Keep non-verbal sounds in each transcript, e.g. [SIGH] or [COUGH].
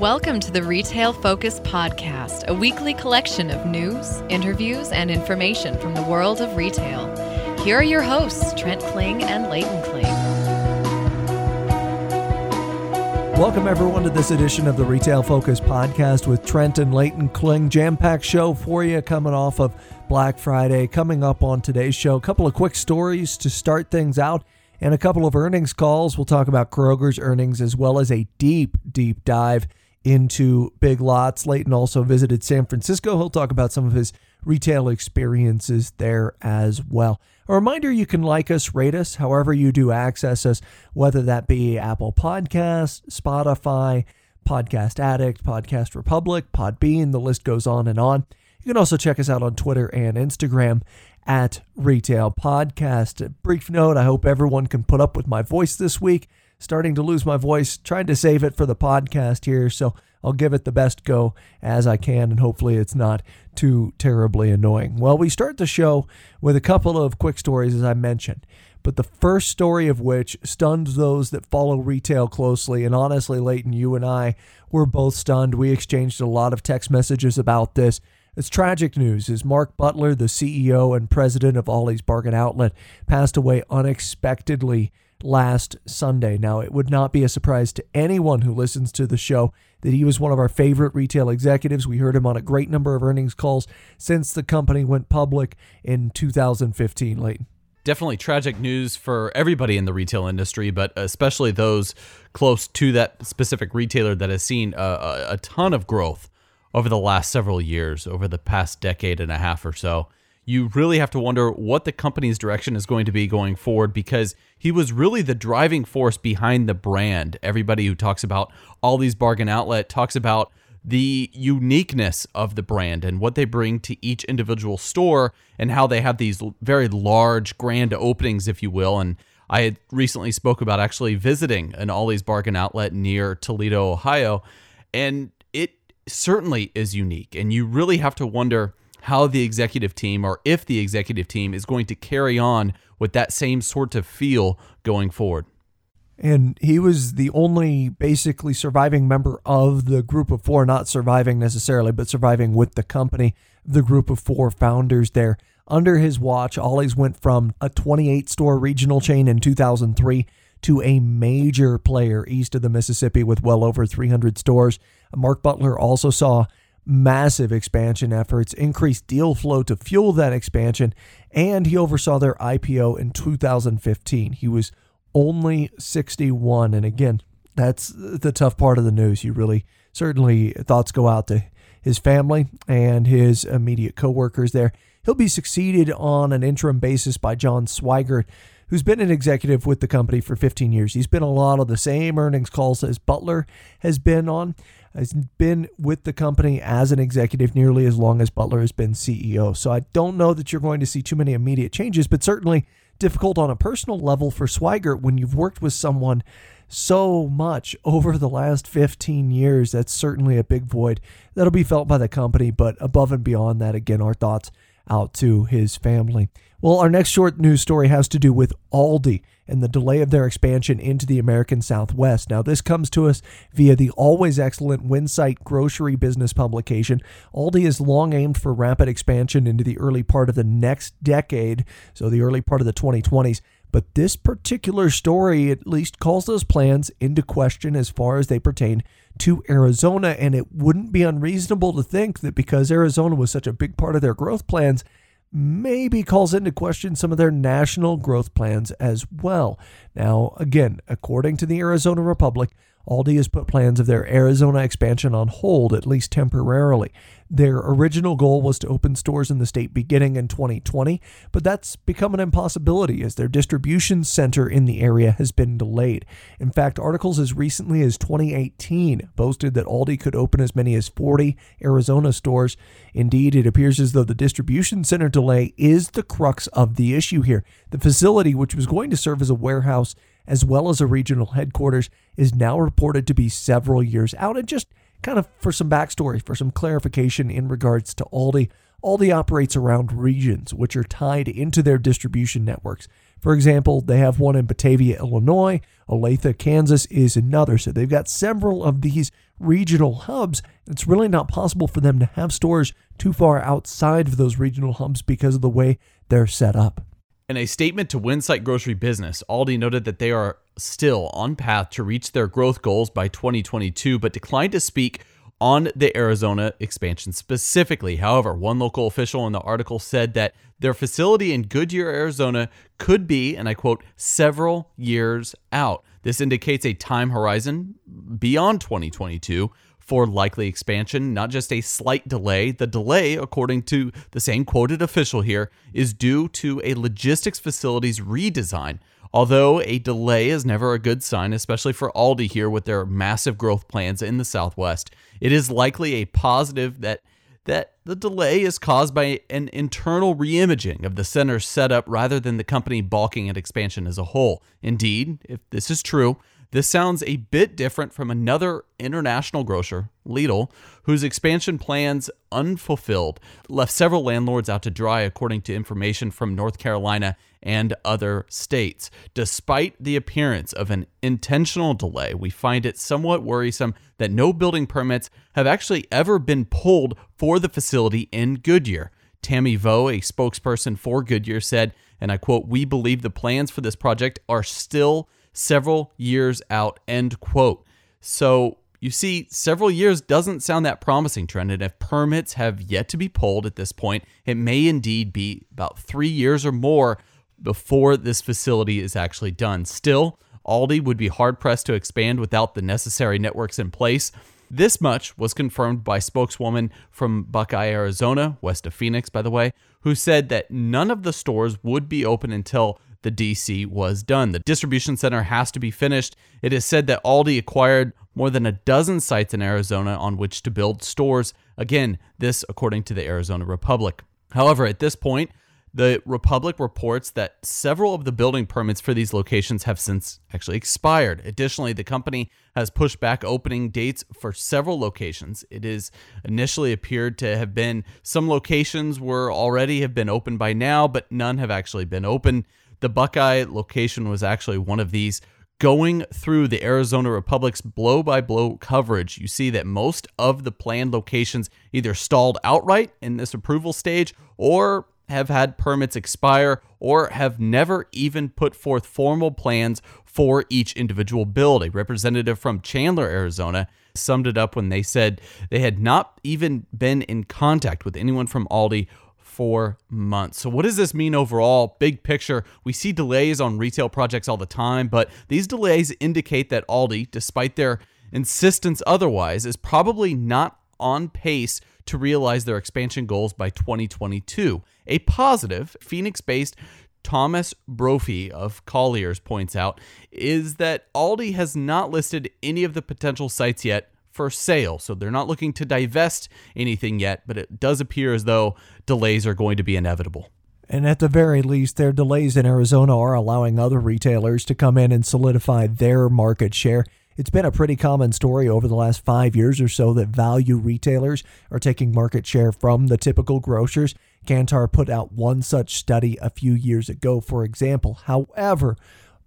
Welcome to the Retail Focus Podcast, a weekly collection of news, interviews, and information from the world of retail. Here are your hosts, Trent Kling and Leighton Kling. Welcome, everyone, to this edition of the Retail Focus Podcast with Trent and Leighton Kling. Jam packed show for you coming off of Black Friday. Coming up on today's show, a couple of quick stories to start things out and a couple of earnings calls. We'll talk about Kroger's earnings as well as a deep, deep dive into Big Lots. Leighton also visited San Francisco. He'll talk about some of his retail experiences there as well. A reminder you can like us, rate us, however you do access us, whether that be Apple Podcasts, Spotify, Podcast Addict, Podcast Republic, Podbean, the list goes on and on. You can also check us out on Twitter and Instagram at Retail Podcast. A brief note I hope everyone can put up with my voice this week starting to lose my voice, trying to save it for the podcast here. So I'll give it the best go as I can, and hopefully it's not too terribly annoying. Well, we start the show with a couple of quick stories, as I mentioned. But the first story of which stunned those that follow retail closely. And honestly, Leighton, you and I were both stunned. We exchanged a lot of text messages about this. It's tragic news as Mark Butler, the CEO and president of Ollie's Bargain Outlet, passed away unexpectedly last Sunday. Now, it would not be a surprise to anyone who listens to the show that he was one of our favorite retail executives. We heard him on a great number of earnings calls since the company went public in 2015, Leighton. Definitely tragic news for everybody in the retail industry, but especially those close to that specific retailer that has seen a, a, a ton of growth over the last several years, over the past decade and a half or so you really have to wonder what the company's direction is going to be going forward because he was really the driving force behind the brand. Everybody who talks about Ollie's Bargain Outlet talks about the uniqueness of the brand and what they bring to each individual store and how they have these very large grand openings if you will and I had recently spoke about actually visiting an Ollie's Bargain Outlet near Toledo, Ohio and it certainly is unique and you really have to wonder how the executive team or if the executive team is going to carry on with that same sort of feel going forward. And he was the only basically surviving member of the group of four, not surviving necessarily, but surviving with the company, the group of four founders there. Under his watch, Ollie's went from a 28 store regional chain in 2003 to a major player east of the Mississippi with well over 300 stores. Mark Butler also saw massive expansion efforts, increased deal flow to fuel that expansion, and he oversaw their IPO in 2015. He was only 61. And again, that's the tough part of the news. You really, certainly, thoughts go out to his family and his immediate coworkers there. He'll be succeeded on an interim basis by John Swygert, who's been an executive with the company for 15 years. He's been a lot of the same earnings calls as Butler has been on has been with the company as an executive nearly as long as Butler has been CEO. So I don't know that you're going to see too many immediate changes, but certainly difficult on a personal level for Swygert when you've worked with someone so much over the last 15 years. That's certainly a big void that'll be felt by the company. But above and beyond that, again, our thoughts out to his family. Well, our next short news story has to do with Aldi and the delay of their expansion into the American Southwest. Now, this comes to us via the always excellent Winsight grocery business publication. Aldi has long aimed for rapid expansion into the early part of the next decade, so the early part of the 2020s. But this particular story at least calls those plans into question as far as they pertain to Arizona. And it wouldn't be unreasonable to think that because Arizona was such a big part of their growth plans, maybe calls into question some of their national growth plans as well. Now, again, according to the Arizona Republic, Aldi has put plans of their Arizona expansion on hold, at least temporarily. Their original goal was to open stores in the state beginning in 2020, but that's become an impossibility as their distribution center in the area has been delayed. In fact, articles as recently as 2018 boasted that Aldi could open as many as 40 Arizona stores. Indeed, it appears as though the distribution center delay is the crux of the issue here. The facility, which was going to serve as a warehouse as well as a regional headquarters, is now reported to be several years out. And just kind of for some backstory, for some clarification in regards to Aldi, Aldi operates around regions, which are tied into their distribution networks. For example, they have one in Batavia, Illinois. Olathe, Kansas is another. So they've got several of these regional hubs. It's really not possible for them to have stores too far outside of those regional hubs because of the way they're set up. In a statement to Winsight Grocery Business, Aldi noted that they are still on path to reach their growth goals by 2022, but declined to speak on the Arizona expansion specifically. However, one local official in the article said that their facility in Goodyear, Arizona could be, and I quote, several years out. This indicates a time horizon beyond 2022 for likely expansion, not just a slight delay. The delay, according to the same quoted official here, is due to a logistics facility's redesign. Although a delay is never a good sign, especially for Aldi here with their massive growth plans in the Southwest, it is likely a positive that that the delay is caused by an internal reimaging of the center's setup rather than the company balking at expansion as a whole. Indeed, if this is true, this sounds a bit different from another international grocer, Lidl, whose expansion plans unfulfilled left several landlords out to dry, according to information from North Carolina and other states. Despite the appearance of an intentional delay, we find it somewhat worrisome that no building permits have actually ever been pulled for the facility in Goodyear. Tammy Vo, a spokesperson for Goodyear, said, and I quote, We believe the plans for this project are still several years out, end quote. So you see, several years doesn't sound that promising, Trent. And if permits have yet to be pulled at this point, it may indeed be about three years or more before this facility is actually done. Still, Aldi would be hard pressed to expand without the necessary networks in place. This much was confirmed by spokeswoman from Buckeye, Arizona, west of Phoenix, by the way, who said that none of the stores would be open until the DC was done. The distribution center has to be finished. It is said that Aldi acquired more than a dozen sites in Arizona on which to build stores. Again, this according to the Arizona Republic. However, at this point, the Republic reports that several of the building permits for these locations have since actually expired. Additionally, the company has pushed back opening dates for several locations. It is initially appeared to have been some locations were already have been open by now, but none have actually been open. The Buckeye location was actually one of these. Going through the Arizona Republic's blow by blow coverage, you see that most of the planned locations either stalled outright in this approval stage or have had permits expire or have never even put forth formal plans for each individual build. A representative from Chandler, Arizona, summed it up when they said they had not even been in contact with anyone from Aldi for months. So, what does this mean overall? Big picture, we see delays on retail projects all the time, but these delays indicate that Aldi, despite their insistence otherwise, is probably not on pace to realize their expansion goals by 2022. A positive, Phoenix based Thomas Brophy of Colliers points out is that Aldi has not listed any of the potential sites yet for sale. So they're not looking to divest anything yet, but it does appear as though delays are going to be inevitable. And at the very least, their delays in Arizona are allowing other retailers to come in and solidify their market share. It's been a pretty common story over the last five years or so that value retailers are taking market share from the typical grocers. Kantar put out one such study a few years ago, for example. However,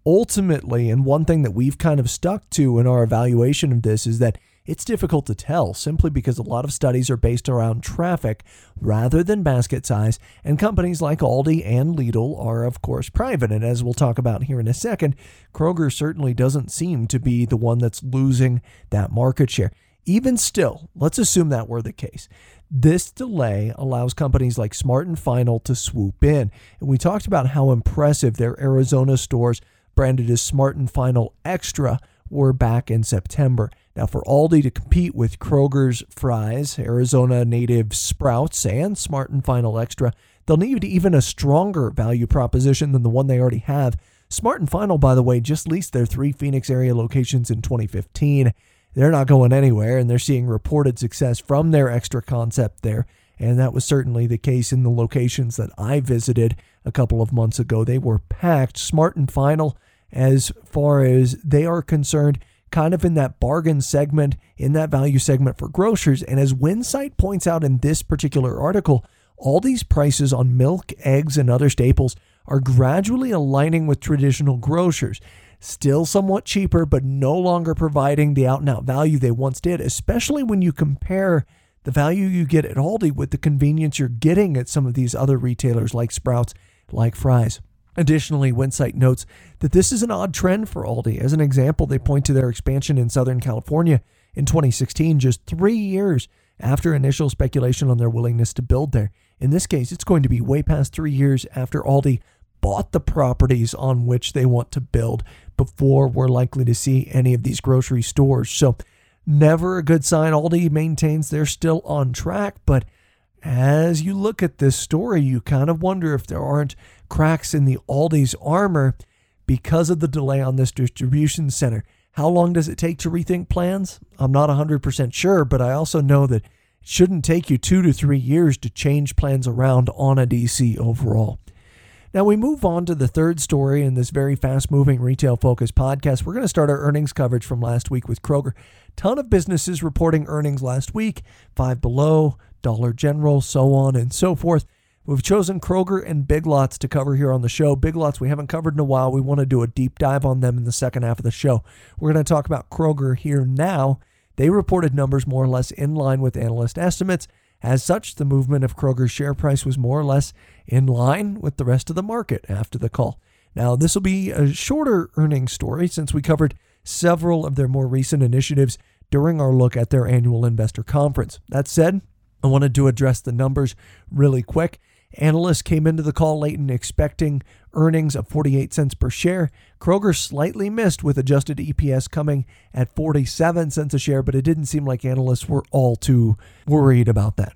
ultimately, and one thing that we've kind of stuck to in our evaluation of this is that it's difficult to tell simply because a lot of studies are based around traffic rather than basket size, and companies like Aldi and Lidl are, of course, private. And as we'll talk about here in a second, Kroger certainly doesn't seem to be the one that's losing that market share. Even still, let's assume that were the case. This delay allows companies like Smart and Final to swoop in. And we talked about how impressive their Arizona stores, branded as Smart and Final Extra, were back in September. Now, for Aldi to compete with Kroger's Fry's, Arizona native Sprouts, and Smart and Final Extra, they'll need even a stronger value proposition than the one they already have. Smart and Final, by the way, just leased their three Phoenix area locations in 2015. They're not going anywhere, and they're seeing reported success from their extra concept there. And that was certainly the case in the locations that I visited a couple of months ago. They were packed. Smart and Final, as far as they are concerned, kind of in that bargain segment, in that value segment for grocers. And as Winsight points out in this particular article, Aldi's prices on milk, eggs, and other staples are gradually aligning with traditional grocers. Still somewhat cheaper, but no longer providing the out and out value they once did, especially when you compare the value you get at Aldi with the convenience you're getting at some of these other retailers like Sprouts, like Fry's. Additionally, Winsight notes that this is an odd trend for Aldi. As an example, they point to their expansion in Southern California in 2016, just three years after initial speculation on their willingness to build there. In this case, it's going to be way past three years after Aldi bought the properties on which they want to build before we're likely to see any of these grocery stores. So, never a good sign. Aldi maintains they're still on track, but as you look at this story, you kind of wonder if there aren't cracks in the Aldi's armor because of the delay on this distribution center. How long does it take to rethink plans? I'm not 100% sure, but I also know that it shouldn't take you two to three years to change plans around on a DC overall. Now we move on to the third story in this very fast moving retail focused podcast. We're going to start our earnings coverage from last week with Kroger. Ton of businesses reporting earnings last week, five below, Dollar General, so on and so forth. We've chosen Kroger and Big Lots to cover here on the show. Big Lots we haven't covered in a while. We want to do a deep dive on them in the second half of the show. We're going to talk about Kroger here now. They reported numbers more or less in line with analyst estimates. As such, the movement of Kroger's share price was more or less in line with the rest of the market after the call. Now, this will be a shorter earnings story since we covered several of their more recent initiatives during our look at their annual investor conference. That said, I wanted to address the numbers really quick. Analysts came into the call late and expecting earnings of 48 cents per share. Kroger slightly missed with adjusted EPS coming at 47 cents a share, but it didn't seem like analysts were all too worried about that.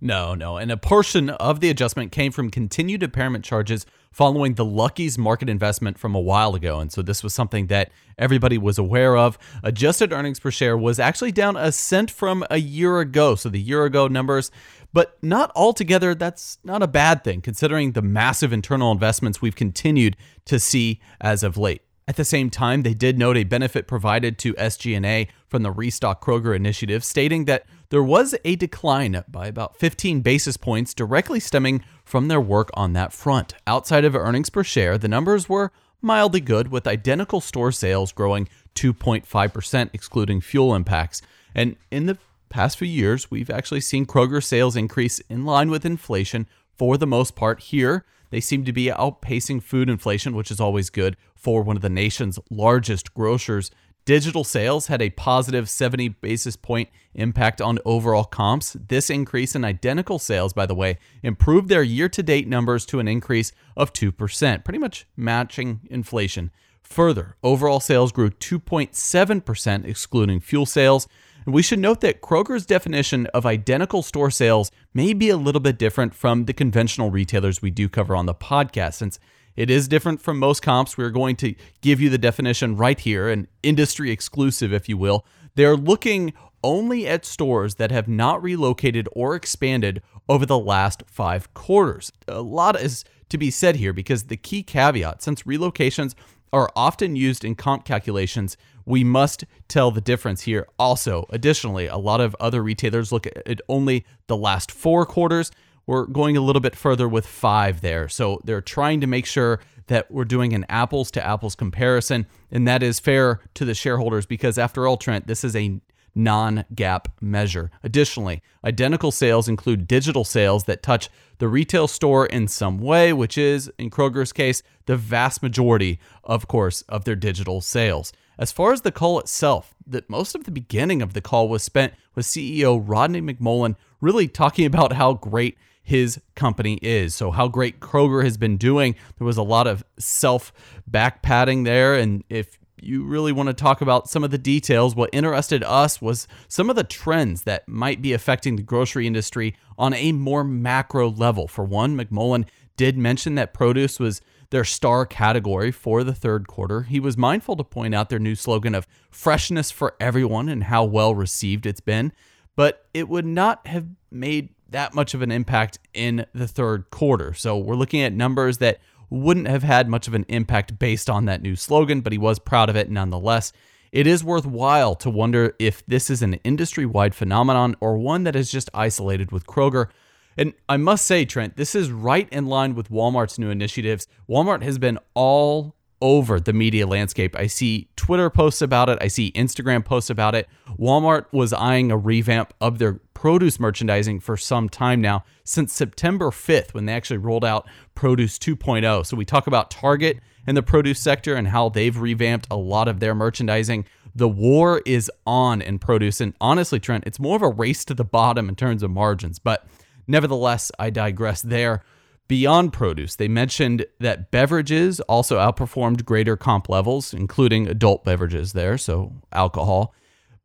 No, no. And a portion of the adjustment came from continued impairment charges following the Lucky's market investment from a while ago. And so this was something that everybody was aware of. Adjusted earnings per share was actually down a cent from a year ago. So the year ago numbers, but not altogether, that's not a bad thing considering the massive internal investments we've continued to see as of late. At the same time, they did note a benefit provided to SG&A from the Restock Kroger initiative, stating that there was a decline by about 15 basis points directly stemming from their work on that front. Outside of earnings per share, the numbers were mildly good, with identical store sales growing 2.5%, excluding fuel impacts. And in the past few years, we've actually seen Kroger sales increase in line with inflation for the most part here. They seem to be outpacing food inflation, which is always good for one of the nation's largest grocers. Digital sales had a positive 70 basis point impact on overall comps. This increase in identical sales, by the way, improved their year to date numbers to an increase of 2%, pretty much matching inflation. Further, overall sales grew 2.7%, excluding fuel sales. And we should note that Kroger's definition of identical store sales may be a little bit different from the conventional retailers we do cover on the podcast, since it is different from most comps. We're going to give you the definition right here, an industry exclusive, if you will. They're looking only at stores that have not relocated or expanded over the last five quarters. A lot is to be said here because the key caveat, since relocations are often used in comp calculations, we must tell the difference here. Also, additionally, a lot of other retailers look at only the last four quarters. We're going a little bit further with five there. So they're trying to make sure that we're doing an apples to apples comparison, and that is fair to the shareholders because, after all, Trent, this is a non GAAP measure. Additionally, identical sales include digital sales that touch the retail store in some way, which is, in Kroger's case, the vast majority, of course, of their digital sales. As far as the call itself, that most of the beginning of the call was spent with CEO Rodney McMullen really talking about how great his company is. So, how great Kroger has been doing. There was a lot of self back patting there. And if you really want to talk about some of the details, what interested us was some of the trends that might be affecting the grocery industry on a more macro level. For one, McMullen did mention that produce was their star category for the third quarter. He was mindful to point out their new slogan of freshness for everyone and how well received it's been, but it would not have made that much of an impact in the third quarter. So we're looking at numbers that wouldn't have had much of an impact based on that new slogan, but he was proud of it nonetheless. It is worthwhile to wonder if this is an industry wide phenomenon or one that is just isolated with Kroger. And I must say, Trent, this is right in line with Walmart's new initiatives. Walmart has been all over the media landscape. I see Twitter posts about it, I see Instagram posts about it. Walmart was eyeing a revamp of their produce merchandising for some time now, since September 5th, when they actually rolled out Produce 2.0. So we talk about Target and the produce sector and how they've revamped a lot of their merchandising. The war is on in produce. And honestly, Trent, it's more of a race to the bottom in terms of margins. But nevertheless, I digress there. Beyond produce, they mentioned that beverages also outperformed greater comp levels, including adult beverages there, so alcohol.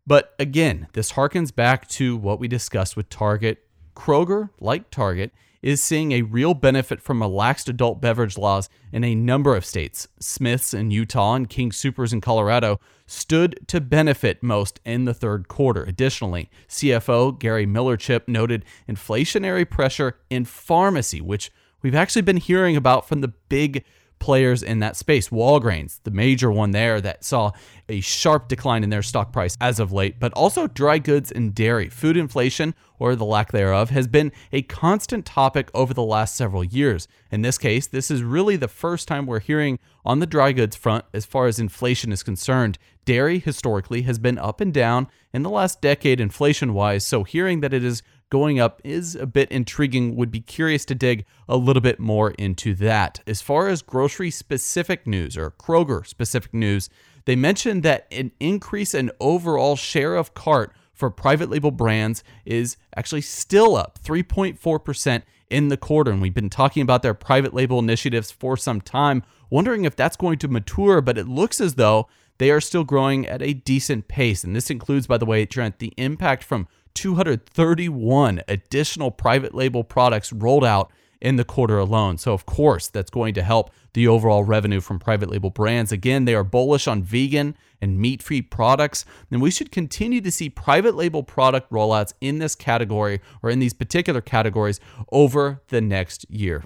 But again, this harkens back to what we discussed with Target. Kroger, like Target, is seeing a real benefit from relaxed adult beverage laws in a number of states. Smith's in Utah and King Soopers in Colorado stood to benefit most in the third quarter. Additionally, CFO Gary Millerchip noted inflationary pressure in pharmacy, which we've actually been hearing about from the big players in that space. Walgreens, the major one there that saw a sharp decline in their stock price as of late, but also dry goods and dairy. Food inflation, or the lack thereof, has been a constant topic over the last several years. In this case, this is really the first time we're hearing on the dry goods front as far as inflation is concerned. Dairy historically has been up and down in the last decade inflation wise, so hearing that it is going up is a bit intriguing. Would be curious to dig a little bit more into that. As far as grocery specific news or Kroger specific news, they mentioned that an increase in overall share of cart for private label brands is actually still up 3.4% in the quarter. And we've been talking about their private label initiatives for some time, wondering if that's going to mature, but it looks as though they are still growing at a decent pace. And this includes, by the way, Trent, the impact from 231 additional private label products rolled out in the quarter alone. So, of course, that's going to help the overall revenue from private label brands. Again, they are bullish on vegan and meat free products, and we should continue to see private label product rollouts in this category or in these particular categories over the next year.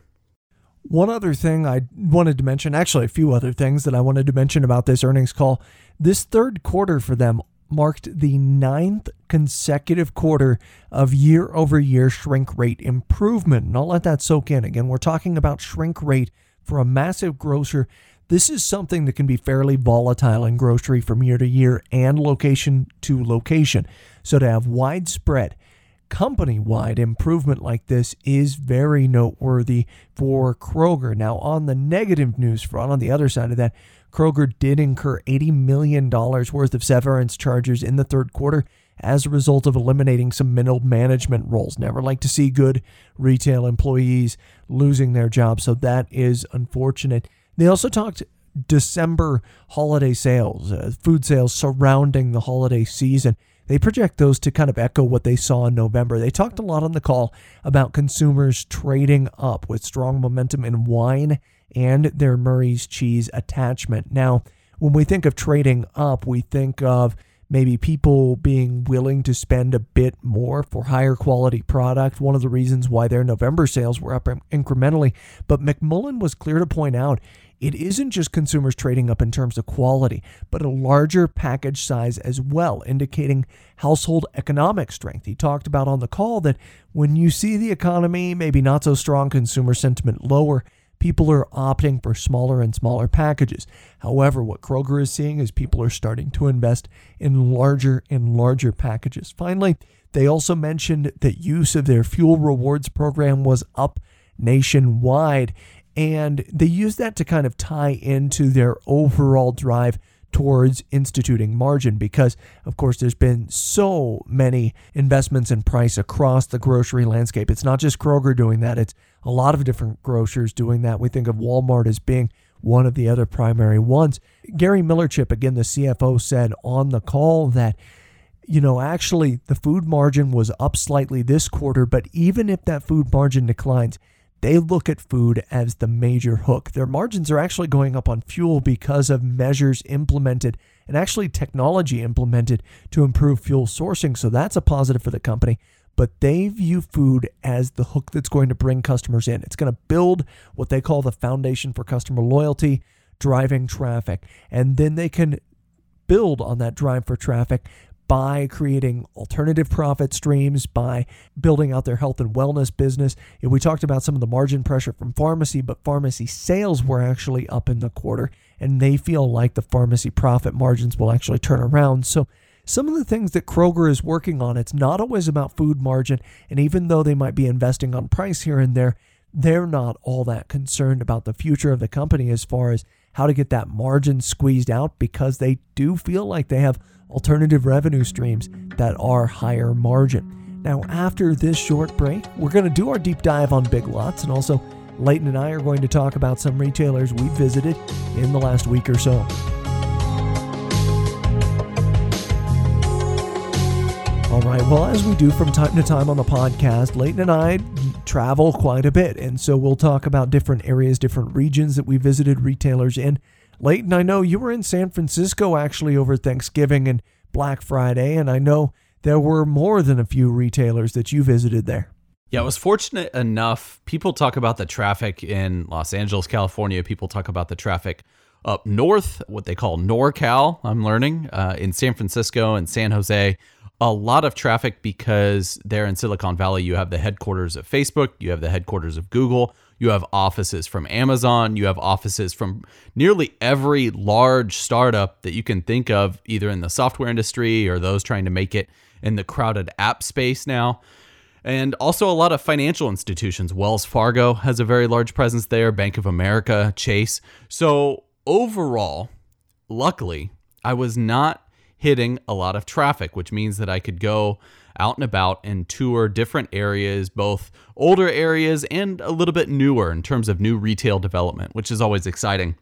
One other thing I wanted to mention, actually, a few other things that I wanted to mention about this earnings call. This third quarter for them marked the ninth consecutive quarter of year over year shrink rate improvement. And I'll let that soak in. Again, we're talking about shrink rate for a massive grocer. This is something that can be fairly volatile in grocery from year to year and location to location. So to have widespread company wide improvement like this is very noteworthy for Kroger. Now, on the negative news front, on the other side of that, Kroger did incur $80 million worth of severance charges in the third quarter as a result of eliminating some middle management roles. Never like to see good retail employees losing their jobs, so that is unfortunate. They also talked December holiday sales, uh, food sales surrounding the holiday season. They project those to kind of echo what they saw in November. They talked a lot on the call about consumers trading up with strong momentum in wine and their Murray's cheese attachment. Now, when we think of trading up, we think of maybe people being willing to spend a bit more for higher quality product. One of the reasons why their November sales were up incrementally. But McMullen was clear to point out it isn't just consumers trading up in terms of quality, but a larger package size as well, indicating household economic strength. He talked about on the call that when you see the economy maybe not so strong, consumer sentiment lower, people are opting for smaller and smaller packages. However, what Kroger is seeing is people are starting to invest in larger and larger packages. Finally, they also mentioned that use of their fuel rewards program was up nationwide, and they used that to kind of tie into their overall drive towards instituting margin because of course there's been so many investments in price across the grocery landscape it's not just Kroger doing that it's a lot of different grocers doing that. We think of Walmart as being one of the other primary ones. Gary Millerchip, again, the CFO, said on the call that, you know, actually the food margin was up slightly this quarter, but even if that food margin declines, they look at food as the major hook. Their margins are actually going up on fuel because of measures implemented and actually technology implemented to improve fuel sourcing. So that's a positive for the company but they view food as the hook that's going to bring customers in. It's going to build what they call the foundation for customer loyalty, driving traffic. And then they can build on that drive for traffic by creating alternative profit streams, by building out their health and wellness business. And we talked about some of the margin pressure from pharmacy, but pharmacy sales were actually up in the quarter, and they feel like the pharmacy profit margins will actually turn around. So, some of the things that Kroger is working on, it's not always about food margin. And even though they might be investing on price here and there, they're not all that concerned about the future of the company as far as how to get that margin squeezed out because they do feel like they have alternative revenue streams that are higher margin. Now, after this short break, we're going to do our deep dive on Big Lots, and also Leighton and I are going to talk about some retailers we visited in the last week or so. All right. Well, as we do from time to time on the podcast, Leighton and I travel quite a bit. And so we'll talk about different areas, different regions that we visited retailers in. Leighton, I know you were in San Francisco actually over Thanksgiving and Black Friday, and I know there were more than a few retailers that you visited there. Yeah, I was fortunate enough. People talk about the traffic in Los Angeles, California. People talk about the traffic up north, what they call NorCal, I'm learning, uh, in San Francisco and San Jose. A lot of traffic because there in Silicon Valley, you have the headquarters of Facebook, you have the headquarters of Google, you have offices from Amazon, you have offices from nearly every large startup that you can think of, either in the software industry or those trying to make it in the crowded app space now. And also a lot of financial institutions. Wells Fargo has a very large presence there, Bank of America, Chase. So, overall, luckily, I was not hitting a lot of traffic, which means that I could go out and about and tour different areas, both older areas and a little bit newer in terms of new retail development, which is always exciting.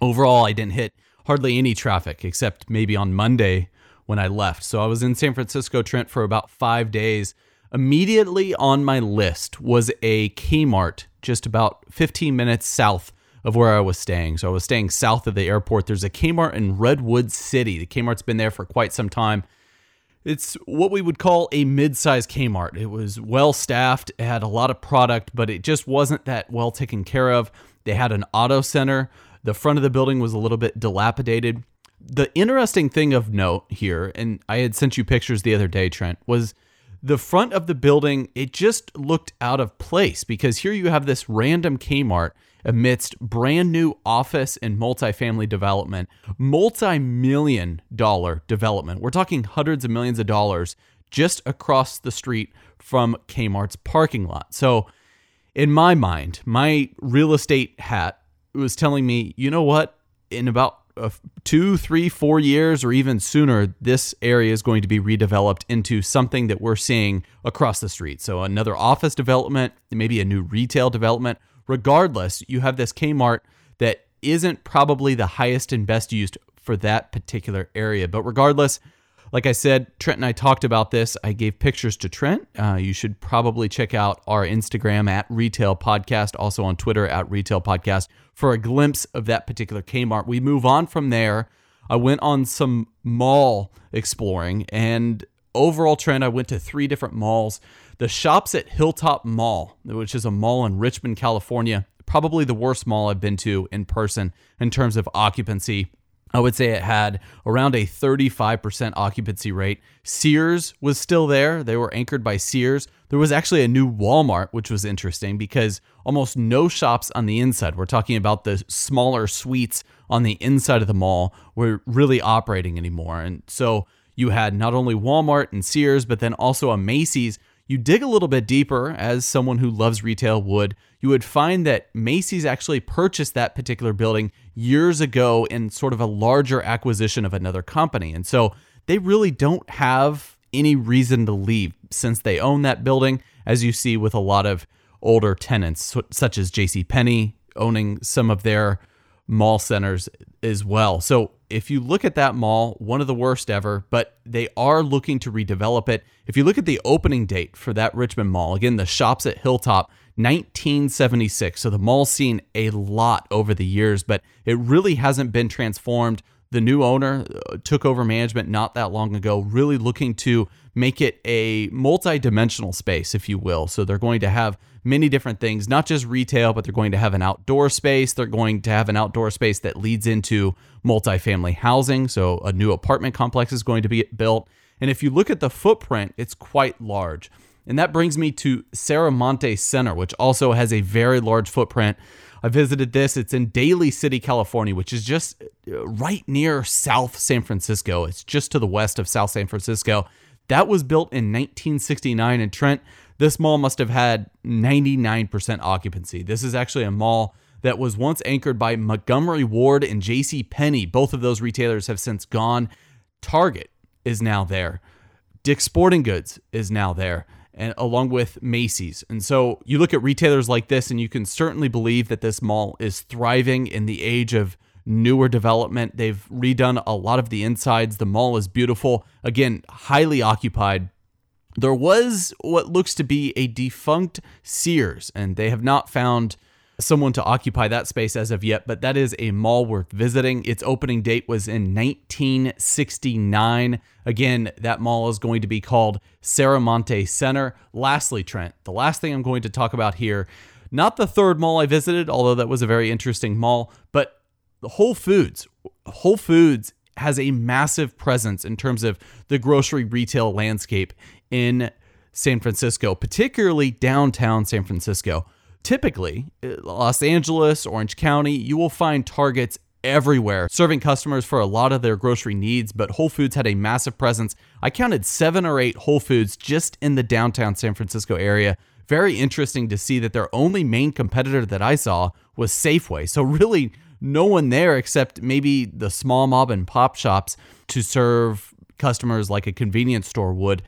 Overall, I didn't hit hardly any traffic except maybe on Monday when I left. So I was in San Francisco, Trent, for about five days. Immediately on my list was a Kmart just about 15 minutes south of where I was staying. So I was staying south of the airport. There's a Kmart in Redwood City. The Kmart's been there for quite some time. It's what we would call a mid-sized Kmart. It was well staffed, it had a lot of product, but it just wasn't that well taken care of. They had an auto center. The front of the building was a little bit dilapidated. The interesting thing of note here, and I had sent you pictures the other day, Trent, was the front of the building, it just looked out of place because here you have this random Kmart amidst brand new office and multifamily development, multi million dollar development. We're talking hundreds of millions of dollars just across the street from Kmart's parking lot. So, in my mind, my real estate hat was telling me, you know what? In about uh, two, three, four years, or even sooner, this area is going to be redeveloped into something that we're seeing across the street. So, another office development, maybe a new retail development, regardless, you have this Kmart that isn't probably the highest and best used for that particular area. But regardless, like I said, Trent and I talked about this. I gave pictures to Trent. Uh, you should probably check out our Instagram at Retail Podcast, also on Twitter at Retail Podcast for a glimpse of that particular Kmart. We move on from there. I went on some mall exploring, and overall Trent, I went to three different malls. The shops at Hilltop Mall, which is a mall in Richmond, California, probably the worst mall I've been to in person in terms of occupancy. I would say it had around a 35% occupancy rate. Sears was still there. They were anchored by Sears. There was actually a new Walmart, which was interesting because almost no shops on the inside. We're talking about the smaller suites on the inside of the mall were really operating anymore. And so you had not only Walmart and Sears, but then also a Macy's you dig a little bit deeper, as someone who loves retail would, you would find that Macy's actually purchased that particular building years ago in sort of a larger acquisition of another company. And so they really don't have any reason to leave since they own that building, as you see with a lot of older tenants, such as J.C. Penney owning some of their mall centers as well. So if you look at that mall, one of the worst ever, but they are looking to redevelop it. If you look at the opening date for that Richmond mall, again, the shops at Hilltop, 1976. So the mall's seen a lot over the years, but it really hasn't been transformed. The new owner uh, took over management not that long ago, really looking to make it a multi dimensional space, if you will. So they're going to have many different things, not just retail, but they're going to have an outdoor space. They're going to have an outdoor space that leads into multifamily housing. So a new apartment complex is going to be built. And if you look at the footprint, it's quite large. And that brings me to Serramonte Center, which also has a very large footprint. I visited this. It's in Daly City, California, which is just uh, right near South San Francisco. It's just to the west of South San Francisco. That was built in 1969 in Trent. This mall must have had 99% occupancy. This is actually a mall that was once anchored by Montgomery Ward and J.C. Penney. Both of those retailers have since gone. Target is now there. Dick's Sporting Goods is now there and along with Macy's. And so you look at retailers like this and you can certainly believe that this mall is thriving in the age of newer development. They've redone a lot of the insides. The mall is beautiful. Again, highly occupied. There was what looks to be a defunct Sears, and they have not found someone to occupy that space as of yet, but that is a mall worth visiting. Its opening date was in 1969. Again, that mall is going to be called Serramonte Center. Lastly, Trent, the last thing I'm going to talk about here, not the third mall I visited, although that was a very interesting mall, but Whole Foods. Whole Foods has a massive presence in terms of the grocery retail landscape in San Francisco, particularly downtown San Francisco. Typically, uh, Los Angeles, Orange County, you will find Targets everywhere, serving customers for a lot of their grocery needs, but Whole Foods had a massive presence. I counted seven or eight Whole Foods just in the downtown San Francisco area. Very interesting to see that their only main competitor that I saw was Safeway. So, really, no one there except maybe the small mob and pop shops to serve customers like a convenience store would.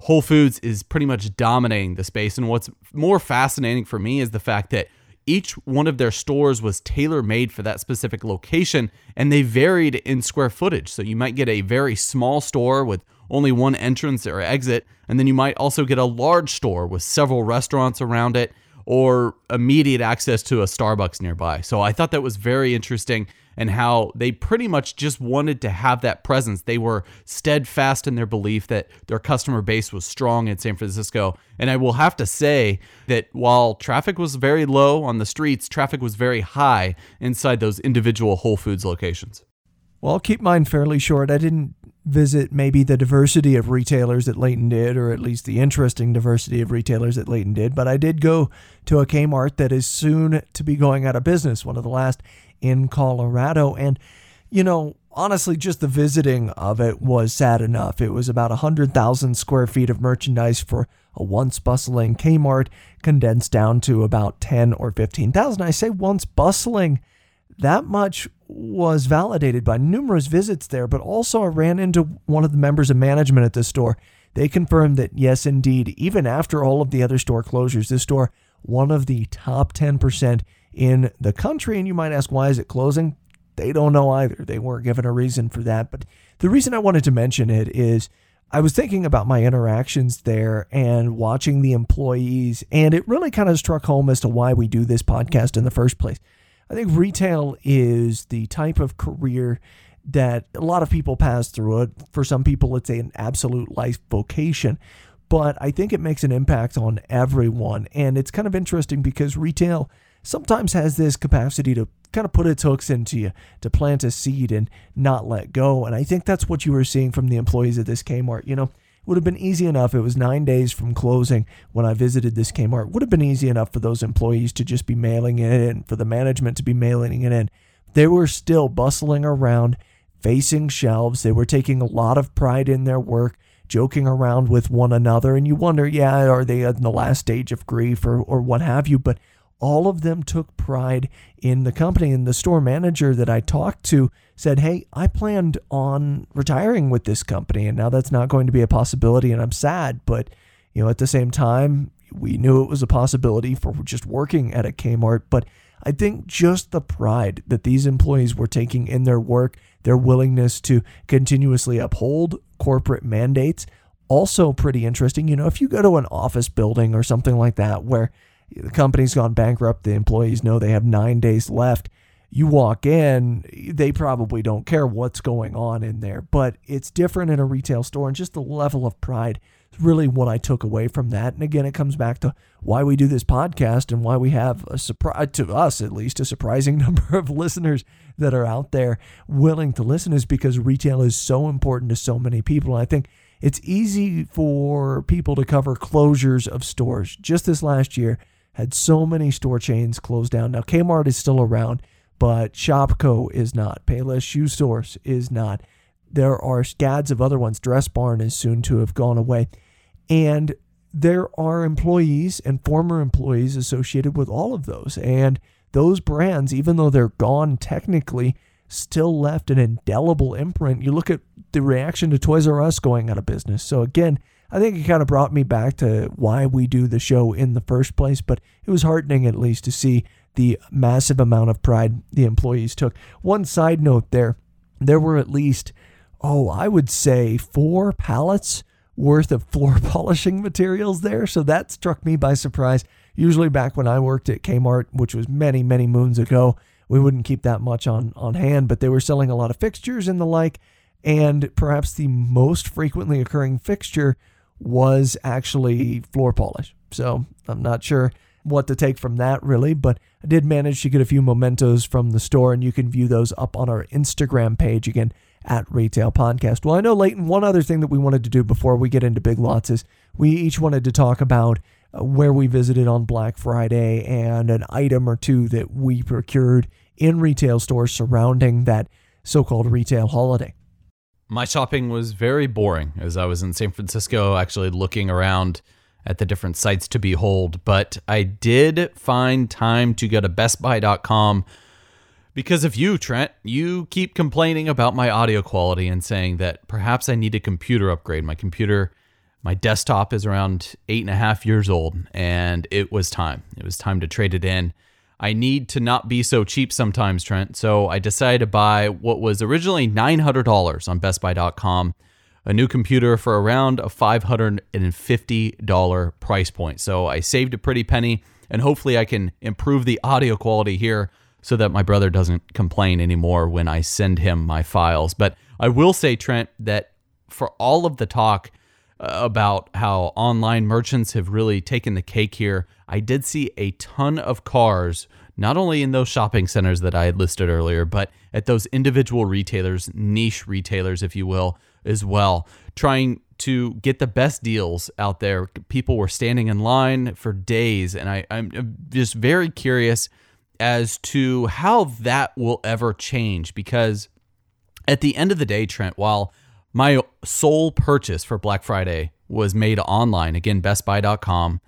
Whole Foods is pretty much dominating the space. And what's more fascinating for me is the fact that each one of their stores was tailor made for that specific location and they varied in square footage. So you might get a very small store with only one entrance or exit, and then you might also get a large store with several restaurants around it or immediate access to a Starbucks nearby. So I thought that was very interesting and how they pretty much just wanted to have that presence. They were steadfast in their belief that their customer base was strong in San Francisco. And I will have to say that while traffic was very low on the streets, traffic was very high inside those individual Whole Foods locations. Well, I'll keep mine fairly short. I didn't visit maybe the diversity of retailers that Leighton did, or at least the interesting diversity of retailers that Leighton did. But I did go to a Kmart that is soon to be going out of business, one of the last in Colorado. And, you know, honestly, just the visiting of it was sad enough. It was about 100,000 square feet of merchandise for a once bustling Kmart, condensed down to about 10 or 15,000. I say once bustling that much was validated by numerous visits there, but also I ran into one of the members of management at the store. They confirmed that, yes, indeed, even after all of the other store closures, this store, one of the top 10% in the country. And you might ask, why is it closing? They don't know either. They weren't given a reason for that. But the reason I wanted to mention it is I was thinking about my interactions there and watching the employees, and it really kind of struck home as to why we do this podcast in the first place. I think retail is the type of career that a lot of people pass through it. For some people, it's an absolute life vocation, but I think it makes an impact on everyone. And it's kind of interesting because retail sometimes has this capacity to kind of put its hooks into you, to plant a seed and not let go. And I think that's what you were seeing from the employees at this Kmart. You know, it would have been easy enough. It was nine days from closing when I visited this Kmart. Would have been easy enough for those employees to just be mailing it in, for the management to be mailing it in. They were still bustling around, facing shelves. They were taking a lot of pride in their work, joking around with one another. And you wonder, yeah, are they in the last stage of grief or, or what have you? But all of them took pride in the company. And the store manager that I talked to said, Hey, I planned on retiring with this company, and now that's not going to be a possibility. And I'm sad. But, you know, at the same time, we knew it was a possibility for just working at a Kmart. But I think just the pride that these employees were taking in their work, their willingness to continuously uphold corporate mandates, also pretty interesting. You know, if you go to an office building or something like that where the company's gone bankrupt, the employees know they have nine days left. You walk in, they probably don't care what's going on in there, but it's different in a retail store, and just the level of pride is really what I took away from that. And again, it comes back to why we do this podcast and why we have a surprise uh, to us, at least, a surprising [LAUGHS] number of listeners that are out there willing to listen, is because retail is so important to so many people. And I think it's easy for people to cover closures of stores. Just this last year, had so many store chains closed down. Now, Kmart is still around, but Shopko is not. Payless Shoe Stores is not. There are scads of other ones. Dress Barn is soon to have gone away. And there are employees and former employees associated with all of those. And those brands, even though they're gone technically, still left an indelible imprint. You look at the reaction to Toys R Us going out of business. So, again, I think it kind of brought me back to why we do the show in the first place, but it was heartening at least to see the massive amount of pride the employees took. One side note there there were at least, oh, I would say four pallets worth of [LAUGHS] floor polishing materials there. So that struck me by surprise. Usually, back when I worked at Kmart, which was many, many moons ago, we wouldn't keep that much on, on hand, but they were selling a lot of fixtures and the like. And perhaps the most frequently occurring fixture was actually floor polish. So I'm not sure what to take from that really, but I did manage to get a few mementos from the store, and you can view those up on our Instagram page again at Retail Podcast. Well, I know, Leighton, one other thing that we wanted to do before we get into Big Lots is we each wanted to talk about uh, where we visited on Black Friday and an item or two that we procured in retail stores surrounding that so called retail holiday. My shopping was very boring as I was in San Francisco, actually looking around at the different sites to behold. But I did find time to go to BestBuy.com because of you, Trent. You keep complaining about my audio quality and saying that perhaps I need a computer upgrade. My computer, my desktop is around eight and a half years old, and it was time. It was time to trade it in. I need to not be so cheap sometimes, Trent. So I decided to buy what was originally $900 on BestBuy.com, a new computer for around a $550 price point. So I saved a pretty penny, and hopefully I can improve the audio quality here so that my brother doesn't complain anymore when I send him my files. But I will say, Trent, that for all of the talk uh, about how online merchants have really taken the cake here, I did see a ton of cars, not only in those shopping centers that I had listed earlier, but at those individual retailers, niche retailers, if you will, as well, trying to get the best deals out there. People were standing in line for days, and I, I'm just very curious as to how that will ever change because at the end of the day, Trent, while my sole purchase for Black Friday was made online, again, bestbuy.com,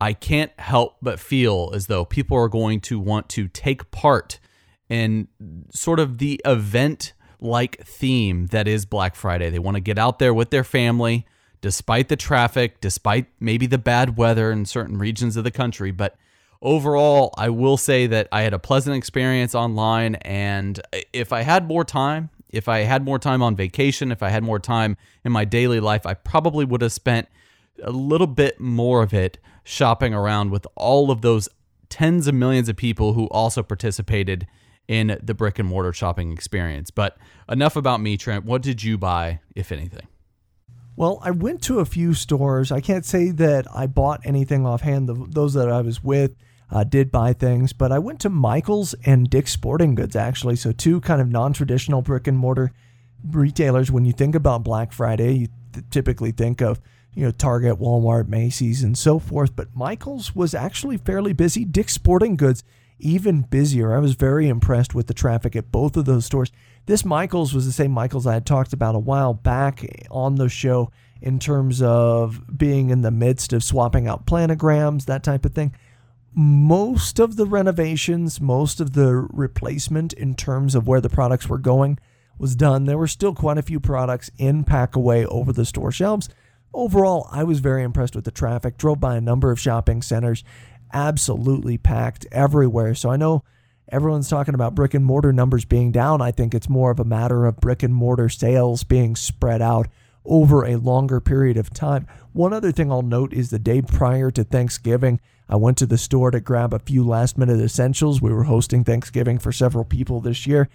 I can't help but feel as though people are going to want to take part in sort of the event like theme that is Black Friday. They want to get out there with their family, despite the traffic, despite maybe the bad weather in certain regions of the country. But overall, I will say that I had a pleasant experience online. And if I had more time, if I had more time on vacation, if I had more time in my daily life, I probably would have spent a little bit more of it shopping around with all of those tens of millions of people who also participated in the brick and mortar shopping experience. But enough about me, Trent. What did you buy, if anything? Well, I went to a few stores. I can't say that I bought anything offhand. The, those that I was with uh, did buy things, but I went to Michael's and Dick's Sporting Goods actually. So, two kind of non traditional brick and mortar retailers. When you think about Black Friday, you th- typically think of you know, Target, Walmart, Macy's, and so forth. But Michael's was actually fairly busy. Dick's Sporting Goods, even busier. I was very impressed with the traffic at both of those stores. This Michael's was the same Michael's I had talked about a while back on the show in terms of being in the midst of swapping out planograms, that type of thing. Most of the renovations, most of the replacement in terms of where the products were going was done. There were still quite a few products in pack away over the store shelves Overall, I was very impressed with the traffic. Drove by a number of shopping centers, absolutely packed everywhere. So I know everyone's talking about brick and mortar numbers being down. I think it's more of a matter of brick and mortar sales being spread out over a longer period of time. One other thing I'll note is the day prior to Thanksgiving, I went to the store to grab a few last minute essentials. We were hosting Thanksgiving for several people this year,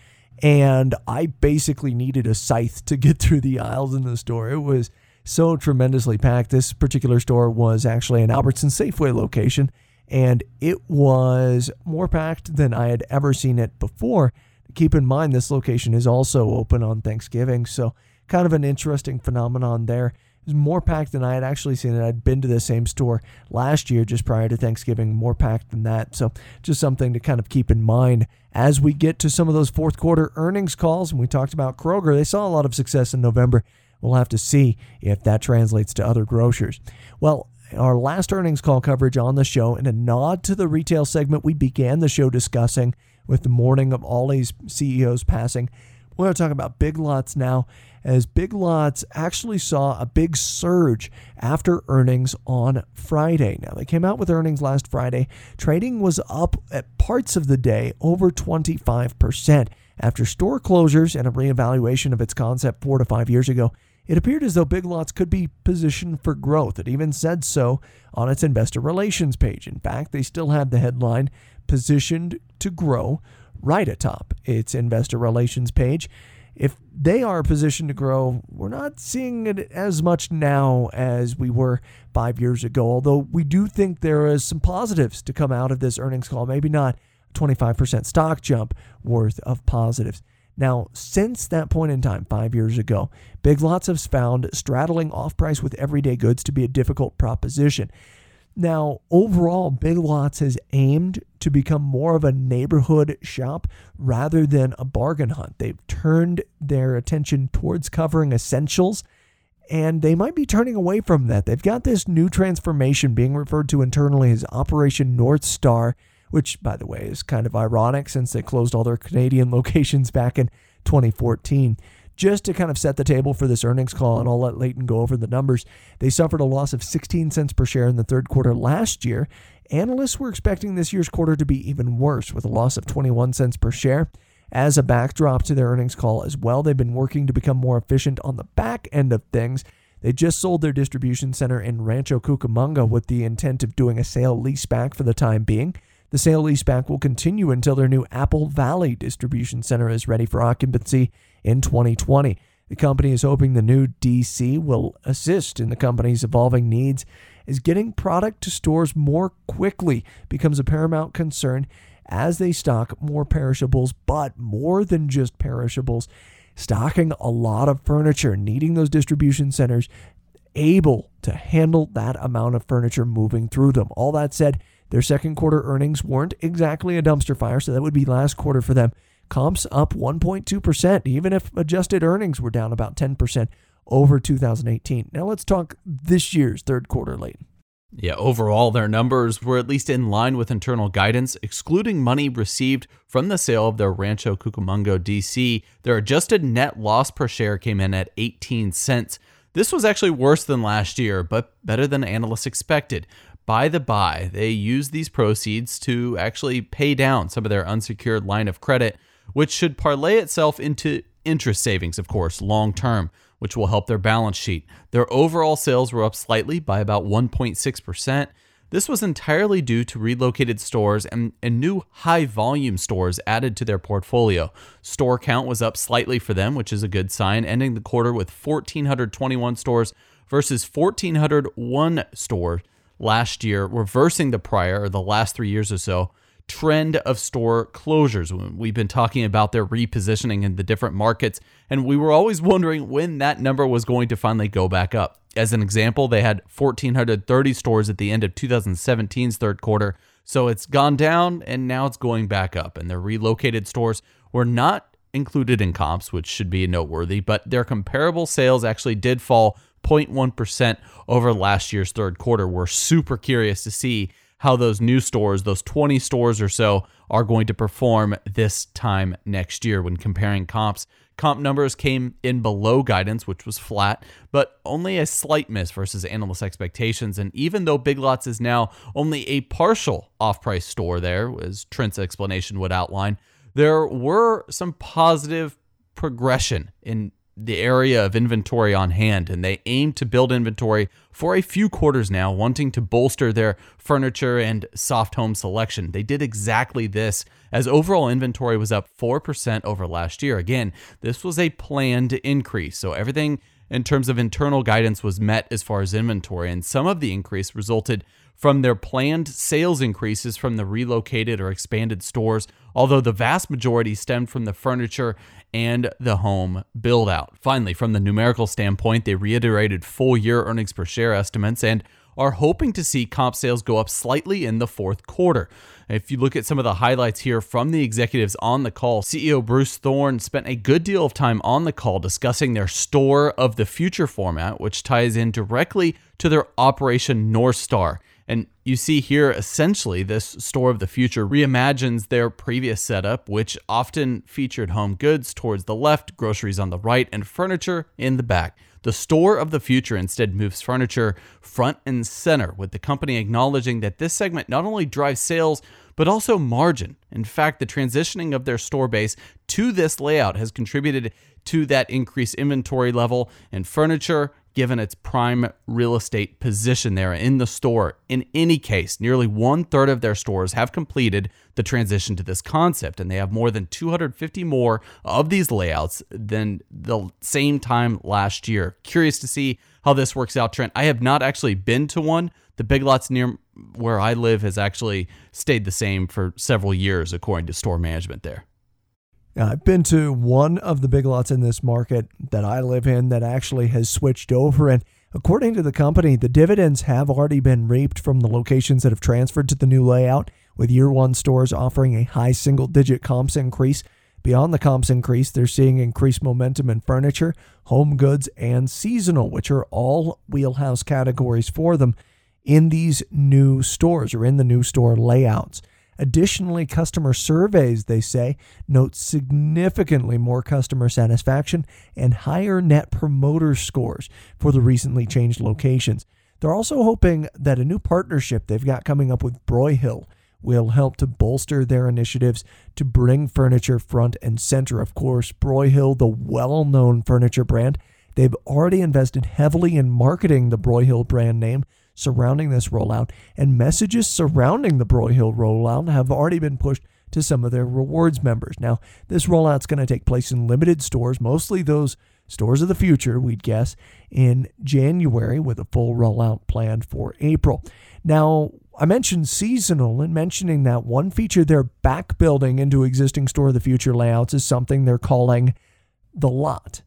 and I basically needed a scythe to get through the aisles in the store. It was so tremendously packed. This particular store was actually an Albertson Safeway location, and it was more packed than I had ever seen it before. Keep in mind, this location is also open on Thanksgiving, so kind of an interesting phenomenon there. It was more packed than I had actually seen it. I'd been to the same store last year just prior to Thanksgiving, more packed than that. So just something to kind of keep in mind as we get to some of those fourth quarter earnings calls. And we talked about Kroger. They saw a lot of success in November. We'll have to see if that translates to other grocers. Well, our last earnings call coverage on the show, in a nod to the retail segment we began the show discussing with the morning of Ollie's CEOs passing. We're going to talk about Big Lots now, as Big Lots actually saw a big surge after earnings on Friday. Now, they came out with earnings last Friday. Trading was up at parts of the day over 25%. After store closures and a reevaluation of its concept four to five years ago, it appeared as though Big Lots could be positioned for growth. It even said so on its investor relations page. In fact, they still have the headline positioned to grow right atop its investor relations page. If they are positioned to grow, we're not seeing it as much now as we were five years ago, although we do think there is some positives to come out of this earnings call. Maybe not 25% stock jump worth of positives. Now, since that point in time, five years ago, Big Lots has found straddling off price with everyday goods to be a difficult proposition. Now, overall, Big Lots has aimed to become more of a neighborhood shop rather than a bargain hunt. They've turned their attention towards covering essentials, and they might be turning away from that. They've got this new transformation being referred to internally as Operation North Star, which, by the way, is kind of ironic since they closed all their Canadian [LAUGHS] locations back in 2014 just to kind of set the table for this earnings call, and I'll let Leighton go over the numbers. They suffered a loss of 16 cents per share in the third quarter last year. Analysts were expecting this year's quarter to be even worse, with a loss of 21 cents per share. As a backdrop to their earnings call as well, they've been working to become more efficient on the back end of things. They just sold their distribution center in Rancho Cucamonga with the intent of doing a sale leaseback for the time being. The sale leaseback will continue until their new Apple Valley distribution center is ready for occupancy in 2020. The company is hoping the new DC will assist in the company's evolving needs as getting product to stores more quickly becomes a paramount concern as they stock more perishables, but more than just perishables, stocking a lot of furniture, needing those distribution centers able to handle that amount of furniture moving through them. All that said, their second quarter earnings weren't exactly a dumpster fire, so that would be last quarter for them. Comps up 1.2%, even if adjusted earnings were down about 10% over 2018. Now let's talk this year's third quarter late. Yeah, overall, their numbers were at least in line with internal guidance, excluding money received from the sale of their Rancho Cucamonga DC. Their adjusted net loss per share came in at 18 cents. This was actually worse than last year, but better than analysts expected. By the by, they used these proceeds to actually pay down some of their unsecured line of credit, which should parlay itself into interest savings, of course, long term, which will help their balance sheet. Their overall sales were up slightly by about 1.6%. This was entirely due to relocated stores and, and new high volume stores added to their portfolio. Store count was up slightly for them, which is a good sign, ending the quarter with 1,421 stores versus 1,401 stores last year, reversing the prior or the last three years or so trend of store closures. We've been talking about their repositioning in the different markets, and we were always wondering when that number was going to finally go back up. As an example, they had 1,430 stores at the end of 2017's third quarter, so it's gone down and now it's going back up. And their relocated stores were not included in comps, which should be noteworthy, but their comparable sales actually did fall 0.1% over last year's third quarter. We're super curious to see how those new stores, those 20 stores or so, are going to perform this time next year when comparing comps. Comp numbers came in below guidance, which was flat, but only a slight miss versus analyst expectations. And even though Big Lots is now only a partial off price store there, as Trent's explanation would outline, there were some positive progression in the area of inventory on hand, and they aim to build inventory for a few quarters now, wanting to bolster their furniture and soft home selection. They did exactly this as overall inventory was up 4% over last year. Again, this was a planned increase, so everything in terms of internal guidance was met as far as inventory, and some of the increase resulted from their planned sales increases from the relocated or expanded stores, although the vast majority stemmed from the furniture and the home build out. Finally, from the numerical standpoint, they reiterated full year earnings per share estimates and are hoping to see comp sales go up slightly in the fourth quarter. If you look at some of the highlights here from the executives on the call, CEO Bruce Thorn spent a good deal of time on the call discussing their store of the future format, which ties in directly to their Operation North Star. And you see here essentially this store of the future reimagines their previous setup, which often featured home goods towards the left, groceries on the right, and furniture in the back. The store of the future instead moves furniture front and center, with the company acknowledging that this segment not only drives sales, but also margin. In fact, the transitioning of their store base to this layout has contributed to that increased inventory level in furniture, given its prime real estate position there in the store. In any case, nearly one third of their stores have completed the transition to this concept, and they have more than 250 more of these layouts than the same time last year. Curious to see how this works out, Trent. I have not actually been to one. The Big Lots near where I live has actually stayed the same for several years, according to store management there. I've been to one of the big lots in this market that I live in that actually has switched over. And according to the company, the dividends have already been reaped from the locations that have transferred to the new layout, with year one stores offering a high single digit comps increase. Beyond the comps increase, they're seeing increased momentum in furniture, home goods, and seasonal, which are all wheelhouse categories for them in these new stores or in the new store layouts. Additionally, customer surveys, they say, note significantly more customer satisfaction and higher net promoter scores for the recently changed locations. They're also hoping that a new partnership they've got coming up with Broyhill will help to bolster their initiatives to bring furniture front and center. Of course, Broyhill, the well known furniture brand, they've already invested heavily in marketing the Broyhill brand name surrounding this rollout, and messages surrounding the Broyhill rollout have already been pushed to some of their rewards members. Now, this rollout's going to take place in limited stores, mostly those stores of the future, we'd guess, in January, with a full rollout planned for April. Now, I mentioned seasonal and mentioning that one feature they're back building into existing store of the future layouts is something they're calling the lot.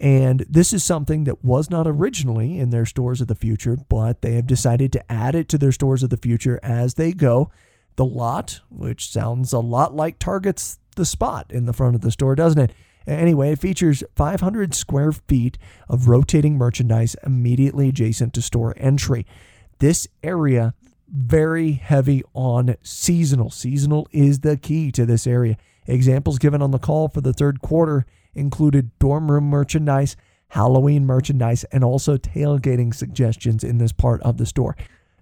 And this is something that was not originally in their stores of the future, but they have decided to add it to their stores of the future as they go. The lot, which sounds a lot like Target's The Spot in the front of the store, doesn't it? Anyway, it features 500 square feet of rotating merchandise immediately adjacent to store entry. This area very heavy on seasonal. Seasonal is the key to this area. Examples given on the call for the third quarter included dorm room merchandise, Halloween merchandise, and also tailgating suggestions in this part of the store.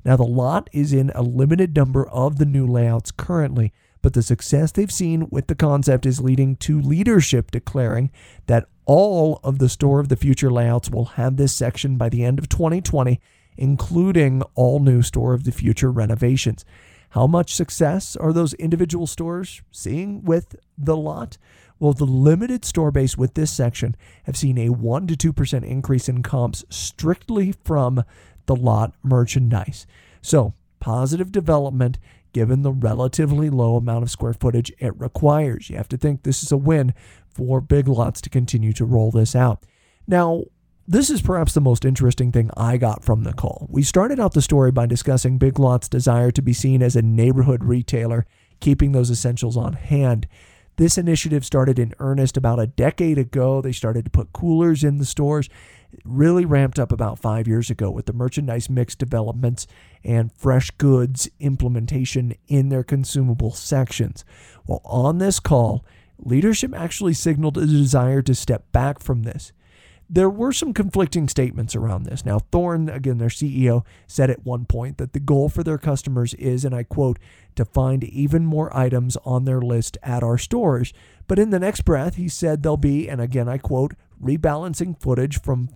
Now, the lot is in a limited number of the new layouts currently, but the success they've seen with the concept is leading to leadership declaring that all of the Store of the Future layouts will have this section by the end of 2020, including all new Store of the Future renovations. How much success are those individual stores seeing with the lot? Well, the limited store base with this section have seen a 1 to 2% increase in comps strictly from the lot merchandise. So, positive development given the relatively low amount of square footage it requires. You have to think this is a win for Big Lots to continue to roll this out. Now, this is perhaps the most interesting thing I got from the call. We started out the story by discussing Big Lots' desire to be seen as a neighborhood retailer, keeping those essentials on hand. This initiative started in earnest about a decade ago. They started to put coolers in the stores. It really ramped up about five years ago with the merchandise mix developments and fresh goods implementation in their consumable sections. Well, on this call, leadership actually signaled a desire to step back from this there were some conflicting statements around this. Now, Thorn, again, their CEO, said at one point that the goal for their customers is, and I quote, to find even more items on their list at our stores. But in the next breath, he said they'll be, and again, I quote, rebalancing footage from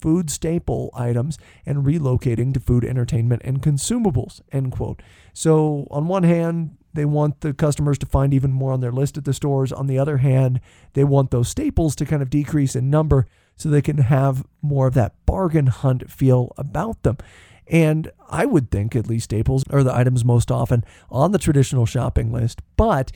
food staple items and relocating to food, entertainment, and consumables, end quote. So, on one hand, they want the customers to find even more on their list at the stores. On the other hand, they want those staples to kind of decrease in number so they can have more of that bargain hunt feel about them. And I would think at least staples are the items most often on the traditional shopping list. But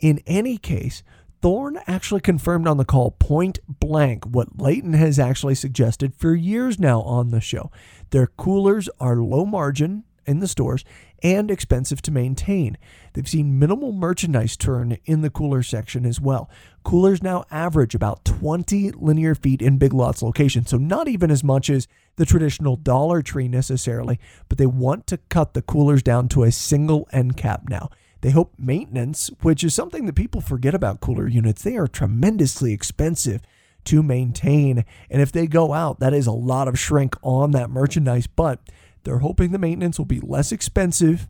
in any case, Thorn actually confirmed on the call point blank what Leighton has actually suggested for years now on the show. Their coolers are low margin in the stores and expensive to maintain. They've seen minimal merchandise turn in the cooler section as well. Coolers now average about 20 linear feet in Big Lots locations, so not even as much as the traditional Dollar Tree necessarily, but they want to cut the coolers down to a single end cap now. They hope maintenance, which is something that people forget about cooler units, they are tremendously expensive to maintain. And if they go out, that is a lot of shrink on that merchandise, but they're hoping the maintenance will be less expensive,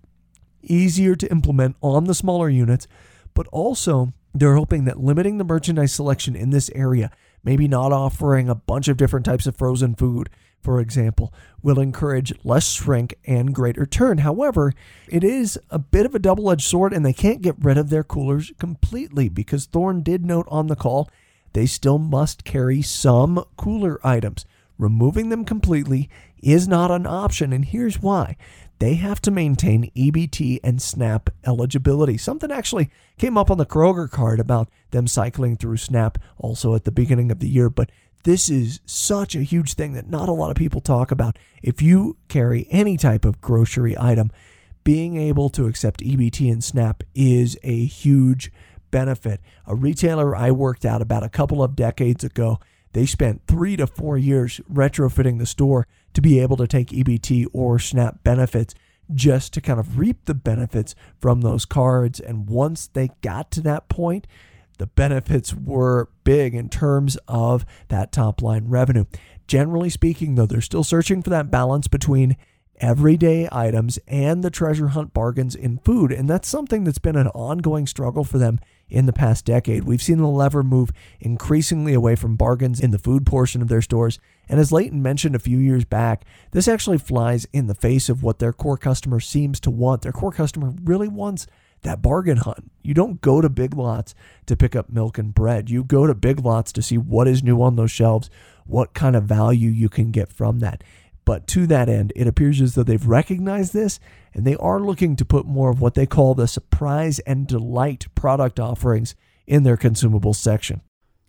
easier to implement on the smaller units, but also they're hoping that limiting the merchandise selection in this area, maybe not offering a bunch of different types of frozen food, for example, will encourage less shrink and greater turn. However, it is a bit of a double edged sword, and they can't get rid of their coolers completely because Thorn did note on the call they still must carry some cooler items. Removing them completely is not an option, and here's why. They have to maintain EBT and SNAP eligibility. Something actually came up on the Kroger card about them cycling through SNAP also at the beginning of the year, but this is such a huge thing that not a lot of people talk about. If you carry any type of grocery item, being able to accept EBT and SNAP is a huge benefit. A retailer I worked at about a couple of decades ago, they spent three to four years retrofitting the store to be able to take EBT or SNAP benefits just to kind of reap the benefits from those cards. And once they got to that point, the benefits were big in terms of that top line revenue. Generally speaking, though, they're still searching for that balance between everyday items and the treasure hunt bargains in food. And that's something that's been an ongoing struggle for them in the past decade. We've seen the lever move increasingly away from bargains in the food portion of their stores. And as Leighton mentioned a few years back, this actually flies in the face of what their core customer seems to want. Their core customer really wants that bargain hunt. You don't go to Big Lots to pick up milk and bread. You go to Big Lots to see what is new on those shelves, what kind of value you can get from that. But to that end, it appears as though they've recognized this and they are looking to put more of what they call the surprise and delight product offerings in their consumables section.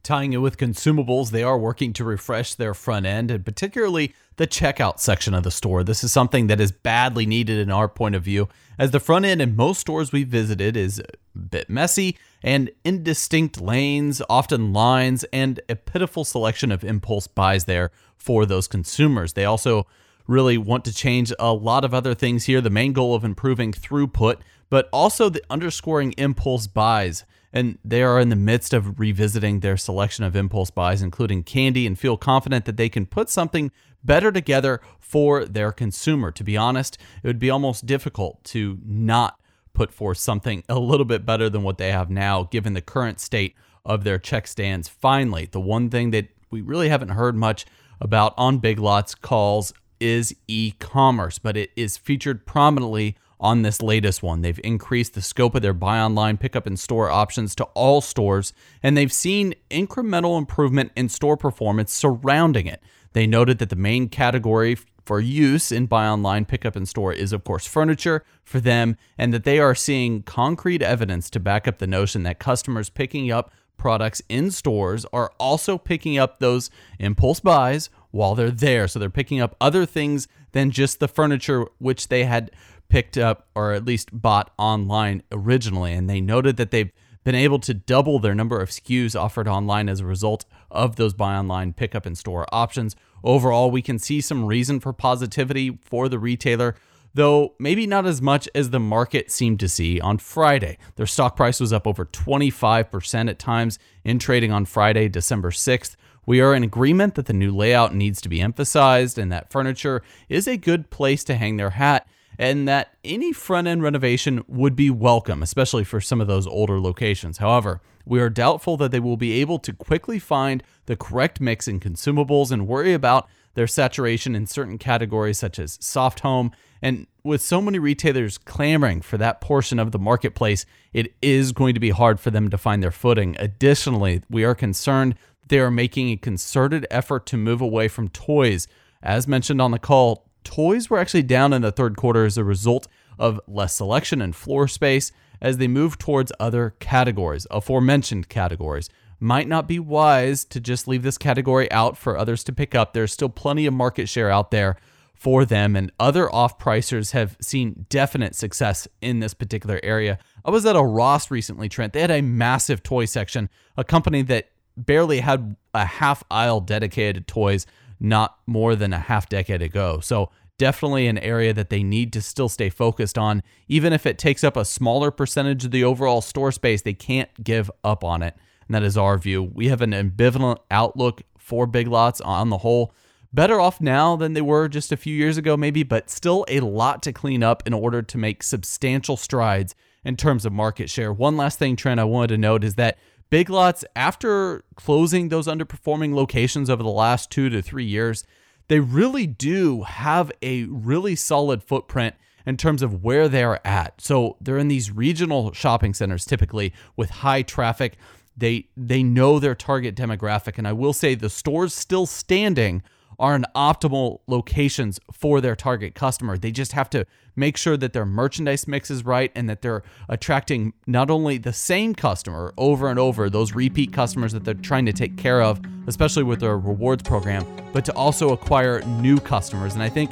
Tying it with consumables, they are working to refresh their front end and particularly the checkout section of the store. This is something that is badly needed in our point of view, as the front end in most stores we visited is a bit messy and indistinct lanes, often lines, and a pitiful selection of impulse buys there for those consumers. They also really want to change a lot of other things here. The main goal of improving throughput, but also the underscoring impulse buys and they are in the midst of revisiting their selection of impulse buys, including candy, and feel confident that they can put something better together for their consumer. To be honest, it would be almost difficult to not put forth something a little bit better than what they have now, given the current state of their check stands. Finally, the one thing that we really haven't heard much about on Big Lots calls is e commerce, but it is featured prominently on this latest one. They've increased the scope of their buy online, pickup in store options to all stores, and they've seen incremental improvement in store performance surrounding it. They noted that the main category for use in buy online, pickup in store is, of course, furniture for them, and that they are seeing concrete evidence to back up the notion that customers picking up products in stores are also picking up those impulse buys while they're there. So they're picking up other things than just the furniture, which they had picked up or at least bought online originally. And they noted that they've been able to double their number of SKUs offered online as a result of those buy online, pickup in store options. Overall, we can see some reason for positivity for the retailer, though maybe not as much as the market seemed to see on Friday. Their stock price was up over 25% at times in trading on Friday, December 6th. We are in agreement that the new layout needs to be emphasized and that furniture is a good place to hang their hat and that any front end renovation would be welcome, especially for some of those older locations. However, we are doubtful that they will be able to quickly find the correct mix in consumables and worry about their saturation in certain categories such as soft home. And with so many retailers clamoring for that portion of the marketplace, it is going to be hard for them to find their footing. Additionally, we are concerned they are making a concerted effort to move away from toys. As mentioned on the call, toys were actually down in the third quarter as a result of less selection and floor space as they move towards other categories, aforementioned categories. Might not be wise to just leave this category out for others to pick up. There's still plenty of market share out there for them, and other off pricers have seen definite success in this particular area. I was at a Ross recently, Trent. They had a massive toy section, a company that barely had a half aisle dedicated to toys not more than a half decade ago. So, definitely an area that they need to still stay focused on. Even if it takes up a smaller percentage of the overall store space, they can't give up on it. And that is our view. We have an ambivalent outlook for Big Lots on the whole. Better off now than they were just a few years ago, maybe, but still a lot to clean up in order to make substantial strides in terms of market share. One last thing, Trent, I wanted to note is that Big Lots, after closing those underperforming locations over the last two to three years, they really do have a really solid footprint in terms of where they're at. So they're in these regional shopping centers typically with high traffic. They they know their target demographic and I will say the stores still standing are in optimal locations for their target customer. They just have to make sure that their merchandise mix is right and that they're attracting not only the same customer over and over, those repeat customers that they're trying to take care of, especially with their rewards program, but to also acquire new customers. And I think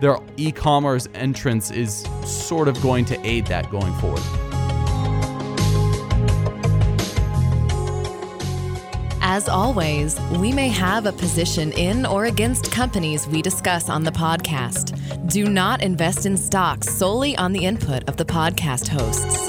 their e commerce entrance is sort of going to aid that going forward. As always, we may have a position in or against companies we discuss on the podcast. Do not invest in stocks solely on the input of the podcast hosts.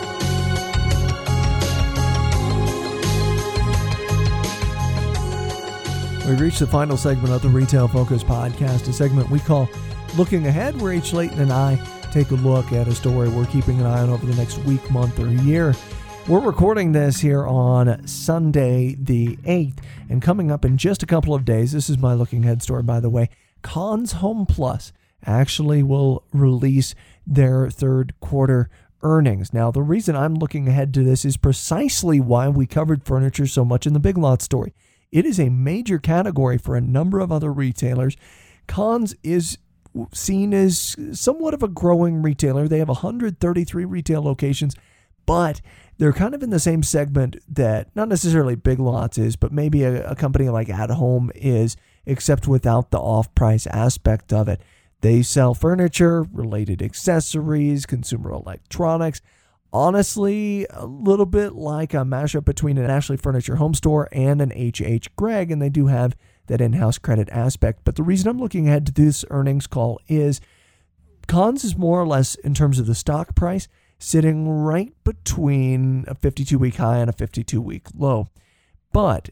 We've reached the final segment of the Retail Focus podcast, a segment we call Looking Ahead, where H. Leighton and I take a look at a story we're keeping an eye on over the next week, month, or year. We're recording this here on Sunday, the 8th, and coming up in just a couple of days, this is my looking ahead story, by the way. Conn's HomePlus actually will release their third quarter earnings. Now, the reason I'm looking ahead to this is precisely why we covered furniture so much in the Big Lot story. It is a major category for a number of other retailers. Cons is seen as somewhat of a growing retailer. They have 133 retail locations, but they're kind of in the same segment that not necessarily Big Lots is, but maybe a, a company like At Home is, except without the off price aspect of it. They sell furniture, related accessories, consumer electronics. Honestly, a little bit like a mashup between an Ashley Furniture Home Store and an H.H. Gregg, and they do have that in house credit aspect. But the reason I'm looking ahead to this earnings call is Conn's is more or less in terms of the stock price sitting right between a 52 week high and a 52 week low. But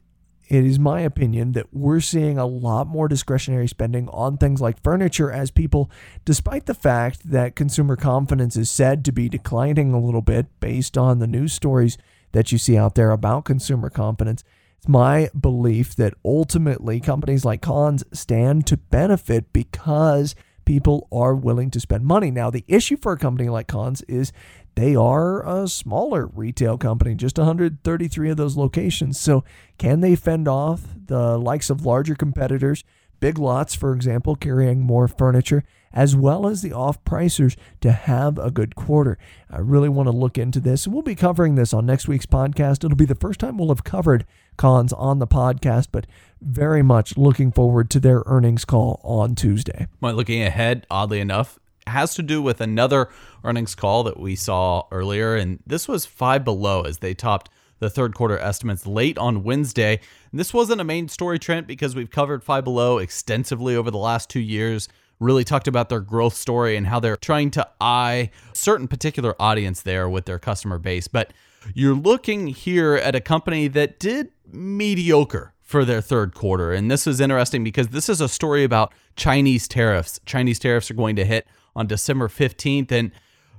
it is my opinion that we're seeing a lot more discretionary spending on things like furniture as people, despite the fact that consumer confidence is said to be declining a little bit based on the news stories that you see out there about consumer confidence. It's my belief that ultimately companies like Conn's stand to benefit because people are willing to spend money. Now, the issue for a company like Conn's is they are a smaller retail company, just 133 of those locations. So, can they fend off the likes of larger competitors? Big Lots, for example, carrying more furniture, as well as the off pricers to have a good quarter. I really want to look into this, we'll be covering this on next week's podcast. It'll be the first time we'll have covered Conn's on the podcast, but very much looking forward to their earnings call on Tuesday. Well, looking ahead, oddly enough, has to do with another earnings call that we saw earlier, and this was Five Below as they topped the third quarter estimates late on Wednesday. And this wasn't a main story, Trent, because we've covered Five Below extensively over the last two years. Really talked about their growth story and how they're trying to eye certain particular audience there with their customer base. But you're looking here at a company that did mediocre for their third quarter. And this is interesting because this is a story about Chinese tariffs. Chinese tariffs are going to hit on December 15th. And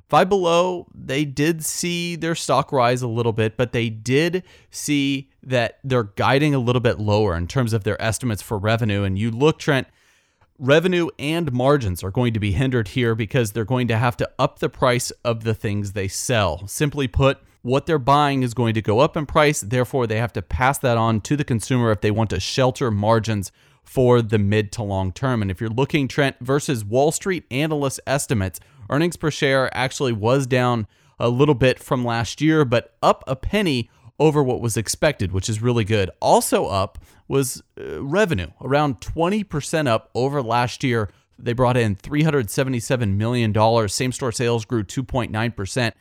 Five Below, they did see their stock rise a little bit, but they did see that they're guiding a little bit lower in terms of their estimates for revenue. And you look, Trent, revenue and margins are going to be hindered here because they're going to have to up the price of the things they sell. Simply put, what they're buying is going to go up in price. Therefore, they have to pass that on to the consumer if they want to shelter margins for the mid to long term. And if you're looking Trent versus Wall Street analyst estimates, earnings per share actually was down a little bit from last year, but up a penny over what was expected, which is really good. Also up was uh, revenue, around 20% up over last year. They brought in $377 million. Same store sales grew 2.9%.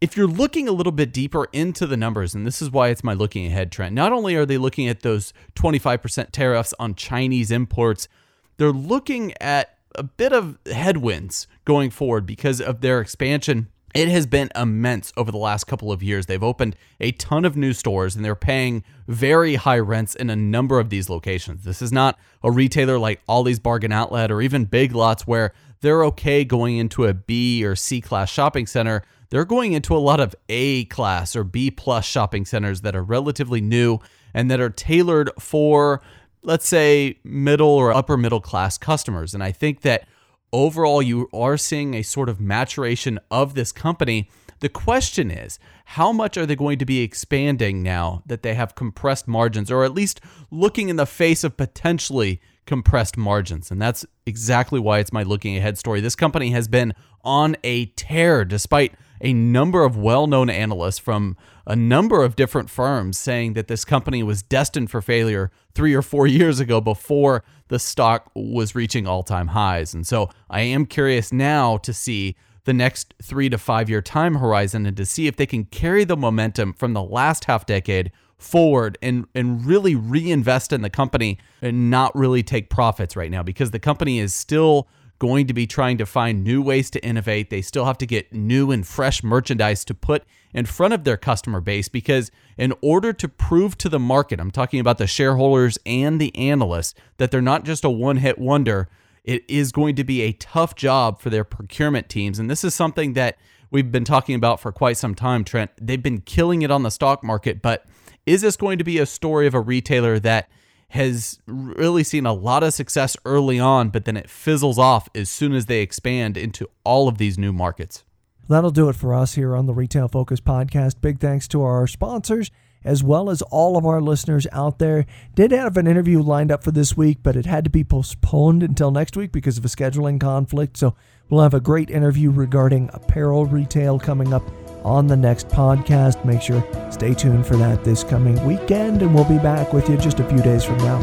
If you're looking a little bit deeper into the numbers, and this is why it's my looking ahead Trent, not only are they looking at those 25% tariffs on Chinese imports, they're looking at a bit of headwinds going forward because of their expansion it has been immense over the last couple of years. They've opened a ton of new stores and they're paying very high rents in a number of these locations. This is not a retailer like Ollie's Bargain Outlet or even Big Lots where they're okay going into a B or C class shopping center. They're going into a lot of A class or B plus shopping centers that are relatively new and that are tailored for, let's say, middle or upper middle class customers. And I think that overall you are seeing a sort of maturation of this company. The question is, how much are they going to be expanding now that they have compressed margins, or at least looking in the face of potentially compressed margins? And that's exactly why it's my looking ahead story. This company has been on a tear despite a number of well known analysts from a number of different firms saying that this company was destined for failure three or four [LAUGHS] years ago before the stock was reaching all time highs. And so I am curious now to see the next three to five year time horizon and to see if they can carry the momentum from the last half decade forward and and really reinvest in the company and not really take profits right now because the company is still going to be trying to find new ways to innovate. They still have to get new and fresh merchandise to put in front of their customer base because, in order to prove to the market, I'm talking about the shareholders and the analysts, that they're not just a one hit wonder, it is going to be a tough job for their procurement teams. And this is something that we've been talking about for quite some time, Trent. They've been killing it on the stock market, but is this going to be a story of a retailer that has really seen a lot of success early on, but then it fizzles off as soon as they expand into all of these new markets. That'll do it for us here on the Retail Focus podcast. Big thanks to our sponsors as well as all of our listeners out there. Did have an interview lined up for this week, but it had to be postponed until next week because of a scheduling conflict. So we'll have a great interview regarding apparel retail coming up on the next podcast. Make sure stay tuned for that this coming weekend, and we'll be back with you just a few days from now.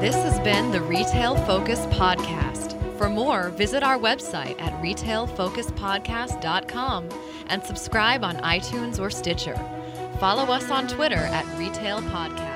This has been the Retail Focus Podcast. For more, visit our website at retailfocuspodcast.com and subscribe on iTunes or Stitcher. Follow us on Twitter at Retail Podcast.